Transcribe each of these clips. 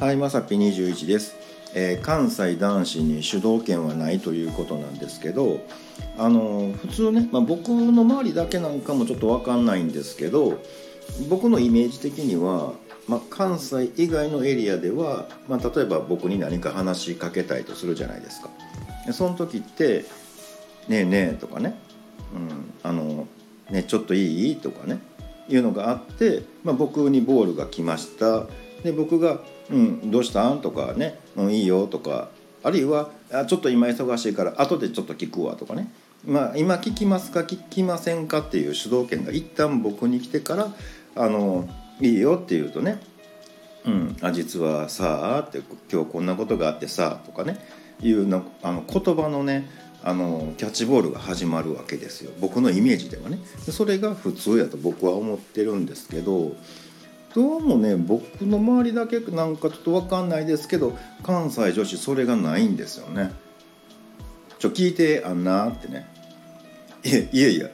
はい、まさぴ21です、えー関西男子に主導権はないということなんですけどあの普通ね、まあ、僕の周りだけなんかもちょっと分かんないんですけど僕のイメージ的には、まあ、関西以外のエリアでは、まあ、例えば僕に何か話しかけたいとするじゃないですか。その時って「ねえねえ」とかね「うん、あのねちょっといい?」とかねいうのがあって、まあ、僕にボールが来ましたで僕が「うんどうしたん?」とかね「うんいいよ」とか。あるいはあ「ちょっと今忙しいから後でちょっと聞くわ」とかね「まあ、今聞きますか聞きませんか?」っていう主導権が一旦僕に来てから「あのいいよ」って言うとね「うん、あ実はさあ」って「今日こんなことがあってさ」とかね。いうのあの言葉のねあのキャッチボールが始まるわけですよ。僕のイメージではね。それが普通やと僕は思ってるんですけどどうもね僕の周りだけなんかちょっと分かんないですけど関西女子それがないんですよね。ちょ聞いてあんなってねいやいやいや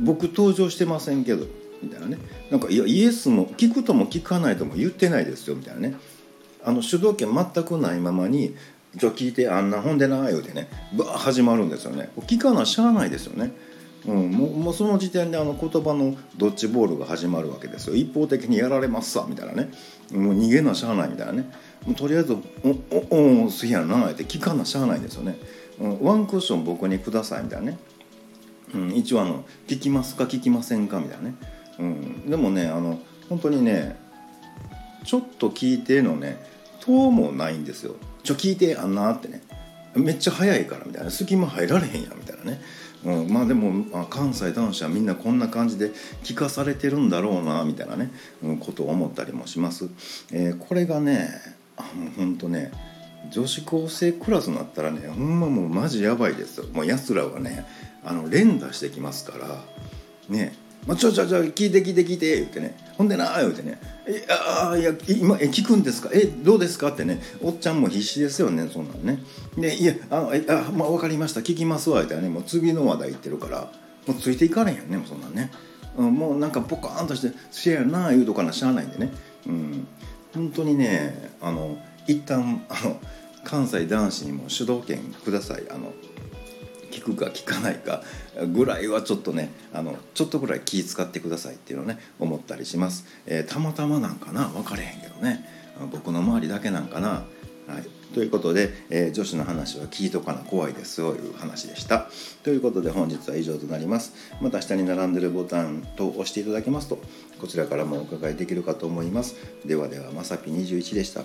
僕登場してませんけどみたいなねなんかいやイエスも聞くとも聞かないとも言ってないですよみたいなねあの主導権全くないままに「ちょ聞いてあんなほんでな」言うてねバー始まるんですよね聞かなしゃあないですよね。うん、もうもうその時点であの言葉のドッジボールが始まるわけですよ。一方的にやられますさみたいなね。もう逃げなしゃあないみたいなね。もうとりあえず「おおおすげやな」って聞かなしゃあないですよね、うん、ワンクッション僕にくださいみたいなね、うん、一応あの「聞きますか聞きませんか」みたいなね、うん、でもねあの本当にねちょっと聞いてのね「ともないんですよ「ちょ聞いてあんな」ってねめっちゃ早いからみたいな。隙間入られへんやみたいなね、うん、まあでもあ関西男子はみんなこんな感じで聞かされてるんだろうなみたいなね、うん、ことを思ったりもします、えーこれがねあもうほんとね女子高生クラスになったらねほんまもうマジやばいですよ。もうやつらはねあの連打してきますからねまあ、ちょちょちょ聞いて聞いて聞いて言ってね。ほんでな言うてね「えあいや今え聞くんですか？えどうですか?」ってね。おっちゃんも必死ですよねそんなんね。で「いやあえあ、まあ、分かりました。聞きますわ」言ったらねもう次の話題言ってるからもうついていかれへんよねもうそんなんね、うん、もうなんかポカーンとして「せやな」言うとかなしゃあないんでね。うん。本当にねあの一旦あの関西男子にも主導権ください。あの聞くか聞かないかぐらいはちょっとねあのちょっとぐらい気使ってくださいっていうのをね思ったりします、えーたまたまなんかな？分かれへんけどね。僕の周りだけなんかな？はい。ということで、えー女子の話は聞いとかな怖いですよという話でした。ということで本日は以上となります。また下に並んでるボタンと押していただけますとこちらからもお伺いできるかと思います。ではではまさぴ21でした。